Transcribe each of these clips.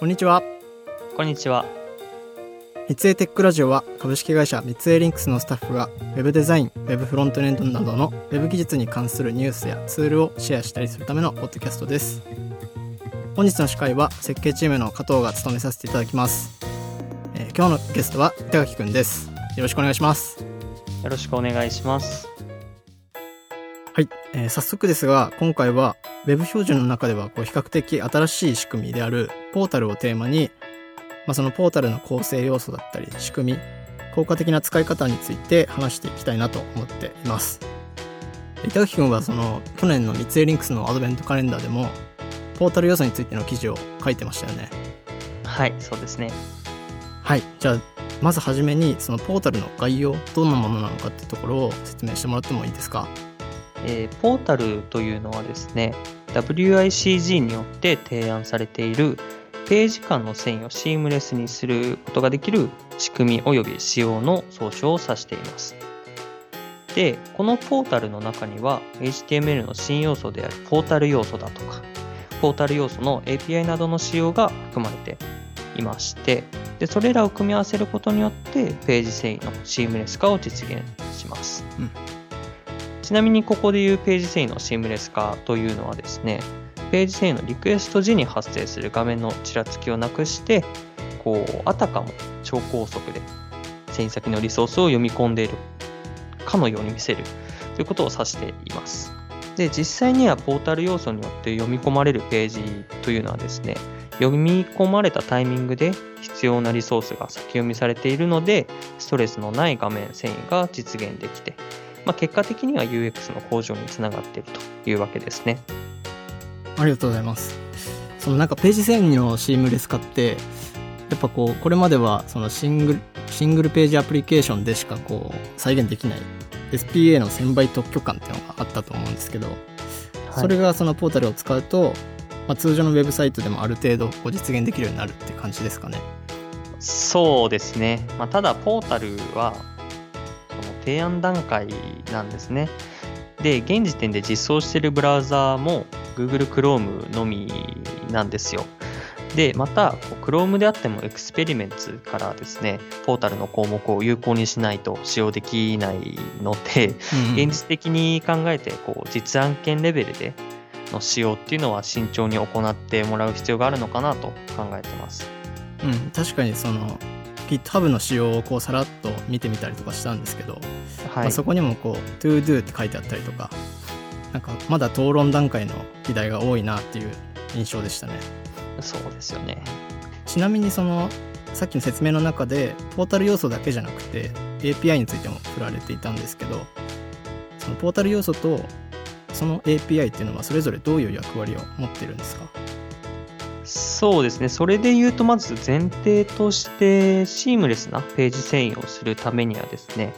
こんにちは。こんにちは。三井テックラジオは株式会社三井リンクスのスタッフが Web デザイン、Web フロントエンドなどの Web 技術に関するニュースやツールをシェアしたりするためのポッドキャストです。本日の司会は設計チームの加藤が務めさせていただきます。えー今日のゲストは板垣くんです。よろしくお願いします。よろしくお願いします。はい、えー早速ですが今回は Web 標準の中ではこう比較的新しい仕組みであるポータルをテーマに、まあ、そのポータルの構成要素だったり仕組み効果的な使い方について話していきたいなと思っています。板垣くんはその去年の三井リンクスのアドベントカレンダーでもポータル要素についての記事を書いてましたよね。はい、そうですね。はい。じゃあまずはじめにそのポータルの概要どんなものなのかっていうところを説明してもらってもいいですか？えーポータルというのはですね、WICG によって提案されているページ間の遷移をシームレスにすることができる仕組み及び仕様の総称を指しています。で、このポータルの中には HTML の新要素であるポータル要素だとか、ポータル要素の API などの仕様が含まれていまして、でそれらを組み合わせることによってページ遷移のシームレス化を実現します。うんちなみにここでいうページ遷移のシームレス化というのはですね、ページ遷移のリクエスト時に発生する画面のちらつきをなくして、こう、あたかも超高速で遷移先のリソースを読み込んでいるかのように見せるということを指しています。で、実際にはポータル要素によって読み込まれるページというのはですね、読み込まれたタイミングで必要なリソースが先読みされているので、ストレスのない画面遷移が実現できて、まあ、結果的には UX の向上につながっているというわけですね。ありがとうございます。そのなんかページ遷移のシームレス化って、やっぱこう、これまではそのシングル、シングルページアプリケーションでしかこう、再現できない SPA の1000倍特許感っていうのがあったと思うんですけど、それがそのポータルを使うと、まあ、通常のウェブサイトでもある程度こう実現できるようになるっていう感じですかね。そうですね。まあ、ただ、ポータルは、提案段階なんですね。で、現時点で実装しているブラウザーも Google Chrome のみなんですよ。で、また、Chrome であってもエクスペリメンツからですね、ポータルの項目を有効にしないと使用できないので、うん現実的に考えてこう実案件レベルでの使用っていうのは慎重に行ってもらう必要があるのかなと考えてます。うん、確かにその GitHub の仕様をこうさらっと見てみたりとかしたんですけど、はい。まあ、そこにもこう to do って書いてあったりとかなんかまだ討論段階の議題が多いなっていう印象でしたね。そうですよね。ちなみにそのさっきの説明の中でポータル要素だけじゃなくて API についても振られていたんですけどそのポータル要素とその API っていうのはそれぞれどういう役割を持ってるんですか？そうですね。それで言うと、まず前提として、シームレスなページ遷移をするためにはですね、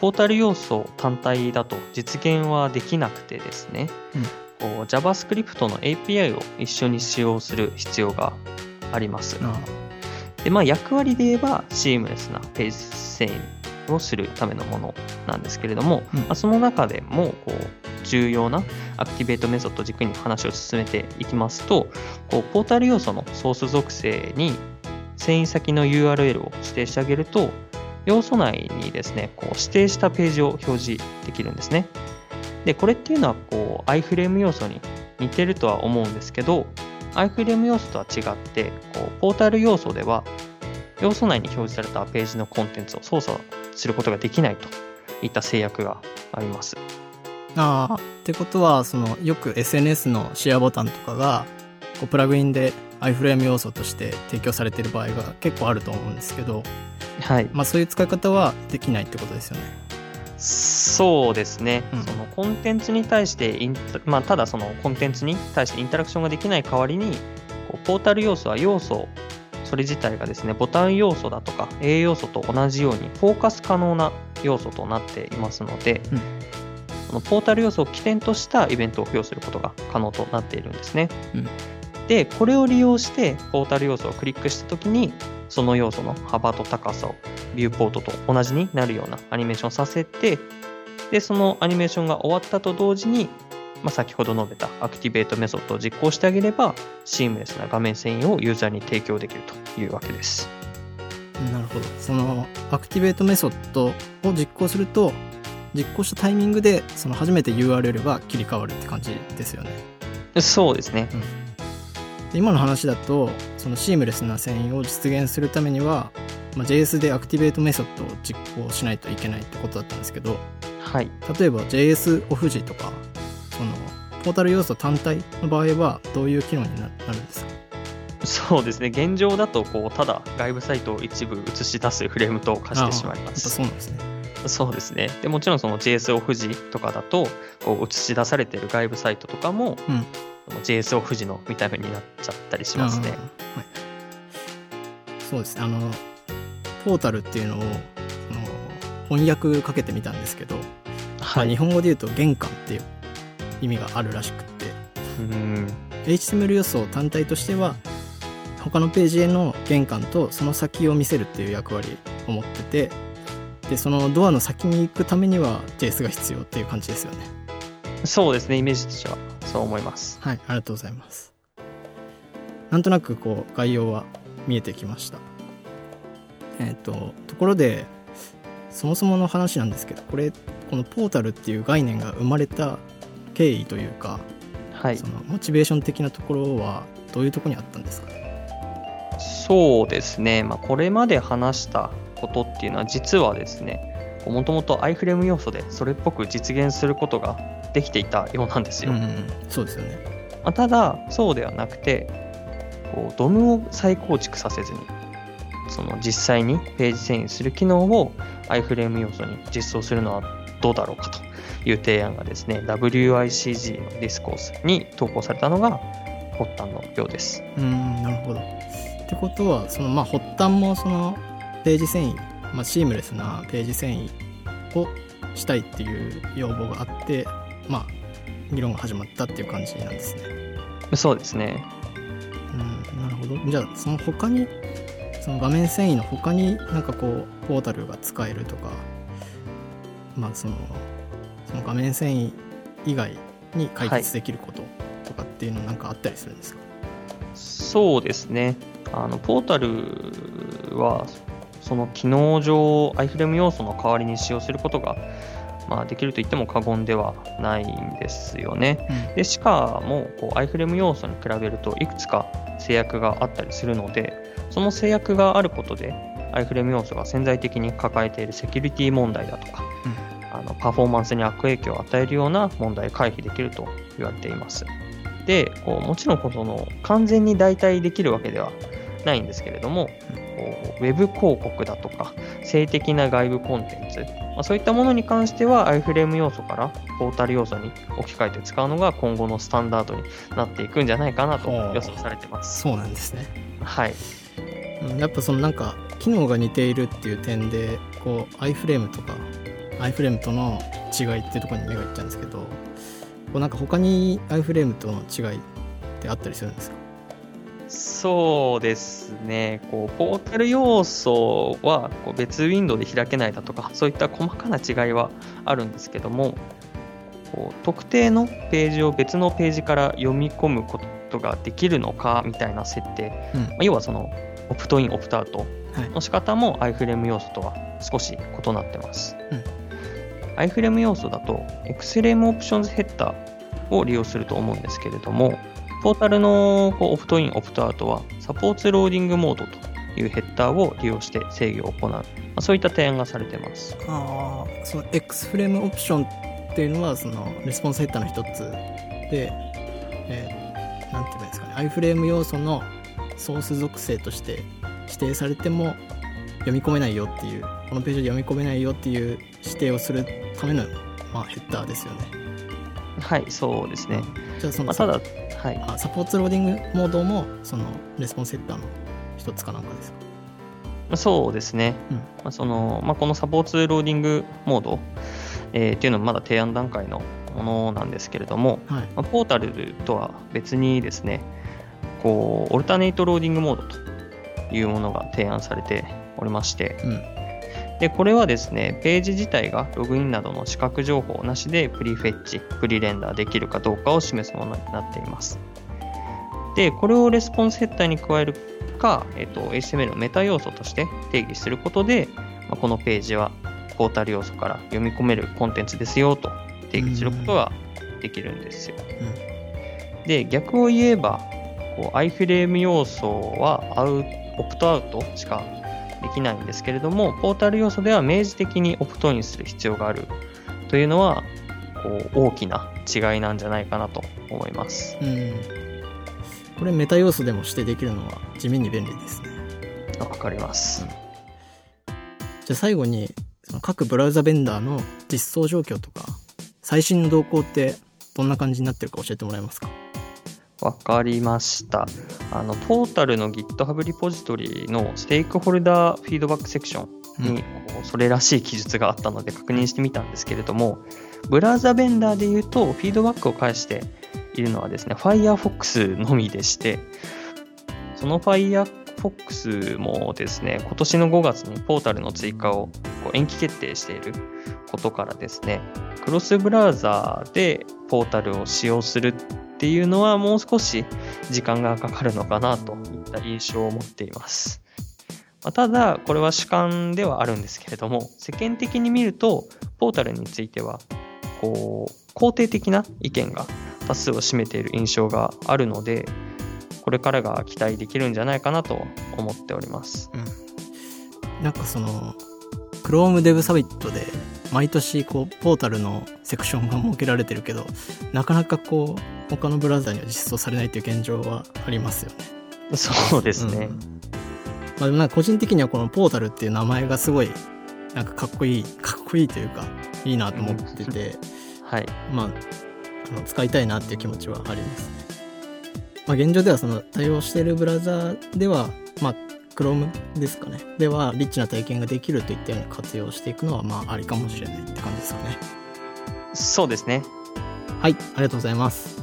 ポータル要素単体だと実現はできなくてですね、こう JavaScript の API を一緒に使用する必要があります。あで、まあ、役割で言えば、シームレスなページ遷移をするためのものなんですけれども、うんまあ、その中でも、こう、重要なアクティベートメソッド軸に話を進めていきますと、こう、ポータル要素のソース属性に、遷移先の URL を指定してあげると、要素内にですね、こう指定したページを表示できるんですね。で、これっていうのは、こう、iFrame 要素に似てるとは思うんですけど、iFrame 要素とは違って、こうポータル要素では、要素内に表示されたページのコンテンツを操作することができないといった制約があります。あーってことはそのよく SNS のシェアボタンとかがこうプラグインで iFrame 要素として提供されている場合が結構あると思うんですけど、はい。まあ、そういう使い方はできないってことですよね。そうですね。うんそのコンテンツに対してインタ、まあ、ただそのコンテンツに対してインタラクションができない代わりに、こうポータル要素は要素、それ自体がですね、ボタン要素だとか A 要素と同じようにフォーカス可能な要素となっていますので、うんそのポータル要素を起点としたイベントを付与することが可能となっているんですね。うんで、これを利用してポータル要素をクリックしたときに、その要素の幅と高さをビューポートと同じになるようなアニメーションをさせて、で、そのアニメーションが終わったと同時に、まあ、先ほど述べた activate method を実行してあげれば、シームレスな画面遷移をユーザーに提供できるというわけです。なるほど。その、 activate method を実行すると、実行したタイミングで、その初めて URL が切り替わるって感じですよね。そうですね。で今の話だと、そのシームレスな遷移を実現するためには、まあ、JS で activate method を実行しないといけないってことだったんですけど、はい。例えば JS オフ時とか、その、ポータル要素単体の場合はどういう機能にななるんですか？そうですね。現状だと、こう、ただ外部サイトを一部映し出すフレームと化してしまいます。そうなんですね。そうですね。でもちろんその JS オフ時とかだと、こう映し出されている外部サイトとかも、うんその JS オフ時の見た目になっちゃったりしますね。はい。そうですね。あの、ポータルっていうのを、翻訳かけてみたんですけど、まはい。あ日本語で言うと玄関っていう意味があるらしくって、うん。HTML 要素単体としては、他のページへの玄関とその先を見せるっていう役割を持ってて、で、そのドアの先に行くためには JS が必要っていう感じですよね。そうですね。イメージとしてはそう思います。はい、ありがとうございます。なんとなくこう概要は見えてきました。えっ、と、ところで、そもそもの話なんですけど、これ、このポータルっていう概念が生まれた経緯というか、はいそ。のモチベーション的なところはどういうところにあったんですか？そうですね。まあ、これまで話したことっていうのは実はですね、もともと iFrame 要素でそれっぽく実現することができていたようなんですよ。うんうん、そうですよね。まあただ、そうではなくて、こう DOM を再構築させずに、その実際にページ遷移する機能を iFrame 要素に実装するのはどうだろうかという提案がですね、WICG のディスコースに投稿されたのが発端のようです。うん、なるほど。ってことは、そのまあ発端もそのページ遷移、まあ、シームレスなページ遷移をしたいっていう要望があって、まあ、議論が始まったっていう感じなんですね。そうですね。うん、なるほど。じゃあ、その他に、その画面遷移の他になんかこう、ポータルが使えるとか、まあその、その画面遷移以外に解決できることとかっていうのなんかあったりするんですか、そうですね。あのポータルは、その機能上、iFrame 要素の代わりに使用することが、まあ、できると言っても過言ではないんですよね。うんでしかもこう iFrame 要素に比べるといくつか制約があったりするので、その制約があることで iFrame 要素が潜在的に抱えているセキュリティ問題だとか、あのパフォーマンスに悪影響を与えるような問題を回避できると言われています。で、こうもちろんこの完全に代替できるわけではないんですけれども、こうウェブ広告だとか、性的な外部コンテンツ、まあ、そういったものに関しては iFrame 要素からポータル要素に置き換えて使うのが今後のスタンダードになっていくんじゃないかなと予想されてます。そうなんですね。はい。うんやっぱそのなんか機能が似ているっていう点でこう iFrame とか iFrame との違いっていうところに目がいっちゃうんですけどこうなんか他に iFrame との違いってあったりするんですか？そうですね、こうポータル要素はこう別ウィンドウで開けないだとか、そういった細かな違いはあるんですけども、こう特定のページを別のページから読み込むことができるのかみたいな設定、うん。まあ要はそのオプトイン、オプトアウトはい。の仕方も iFrame 要素とは少し異なってます。うん。iFrame 要素だと XLM オプションズヘッダーを利用すると思うんですけれども、ポータルのこうオプトイン、オプトアウトはサポーツローディングモードというヘッダーを利用して制御を行う、まあ、そういった提案がされています。ああその XFrame オプションっていうのはそのレスポンスヘッダーの一つで、えーなんて言えばいいんですかね iFrame 要素のソース属性として指定されても読み込めないよっていうこのページで読み込めないよっていう指定をするための、まあ、ヘッダーですよねはい、そうですね。じゃあその、まあ、ただ、はい、あ Supports-Loading-Mode もそのレスポンスヘッダーの一つかなんかですか？まあそうですね。うん。まあそのまあ、この Supports-Loading-Mode、えーっていうのはまだ提案段階のものなんですけれども、はい。まあ、ポータルとは別にですね、こう、 alternate loading modeというものが提案されておりまして、うんで、これはですね、ページ自体がログインなどの視覚情報なしでプリフェッチ、プリレンダーできるかどうかを示すものになっています。で、これをレスポンスヘッダーに加えるか、えっと、HTML のメタ要素として定義することで、まあ、このページはポータル要素から読み込めるコンテンツですよと定義することができるんですよ。で、逆を言えば、こう iFrame 要素はアウオプトアウトしかできないんですけれども、ポータル要素では明示的にオプトインする必要があるというのは、こう大きな違いなんじゃないかなと思います。うん。これメタ要素でも指定できるのは地味に便利ですね。わかります。じゃあ最後に、その各ブラウザベンダーの実装状況とか、最新の動向ってどんな感じになってるか教えてもらえますか？わかりました。あの、トータルの GitHub リポジトリのステークホルダーフィードバックセクションに、こうそれらしい記述があったので確認してみたんですけれども、ブラウザベンダーで言うと、フィードバックを返しているのはですね、Firefox のみでして、その Firefox もですね、今年の5月にポータルの追加を延期決定していることからですね、クロスブラウザーでポータルを使用するっていうのはもう少し時間がかかるのかなといった印象を持っています。ただ、これは主観ではあるんですけれども、世間的に見ると、ポータルについては、こう、肯定的な意見が多数を占めている印象があるので、これからが期待できるんじゃないかなと思っております。うん。なんかその、Chrome Dev サミットで毎年こうポータルのセクションが設けられてるけど、なかなかこう他のブラウザには実装されないという現状はありますよね。そうですね。うんまあ、個人的にはこのポータルっていう名前がすごいなんかかっこいいかっこいいというかいいなと思ってて、はい。まああの使いたいなっていう気持ちはありますね。まあ、現状ではその対応しているブラウザではまあ Chrome ですかねではリッチな体験ができるといったような活用をしていくのはまあありかもしれないって感じですかね。そうですね。はい、ありがとうございます。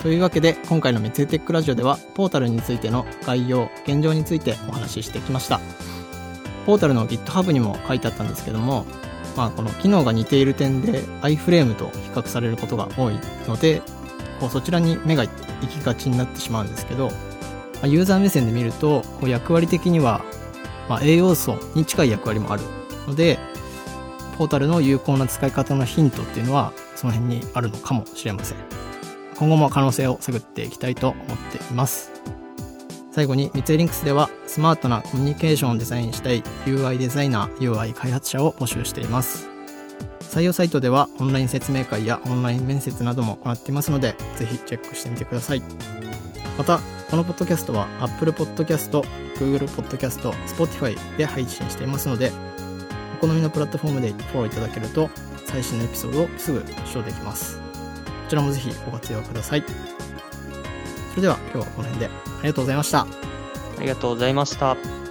というわけで、今回のメツエテックラジオでは、ポータルについての概要、現状についてお話ししてきました。ポータルの GitHub にも書いてあったんですけども、まあ、この機能が似ている点で iFrame と比較されることが多いので、こうそちらに目が行きがちになってしまうんですけど、まユーザー目線で見ると、こう役割的には、ま、栄養素に近い役割もあるので、ポータルの有効な使い方のヒントっていうのは、その辺にあるのかもしれません。今後も可能性を探っていきたいと思っています。最後に、三井リンクスでは、スマートなコミュニケーションをデザインしたい UI デザイナー、UI 開発者を募集しています。採用サイトでは、オンライン説明会やオンライン面接なども行っていますので、ぜひチェックしてみてください。また、このポッドキャストは Apple Podcast、Google Podcast、Spotify で配信していますので、お好みのプラットフォームでフォローいただけると、最新のエピソードをすぐ視聴できます。こちらもぜひご活用ください。それでは今日はこの辺でありがとうございました。ありがとうございました。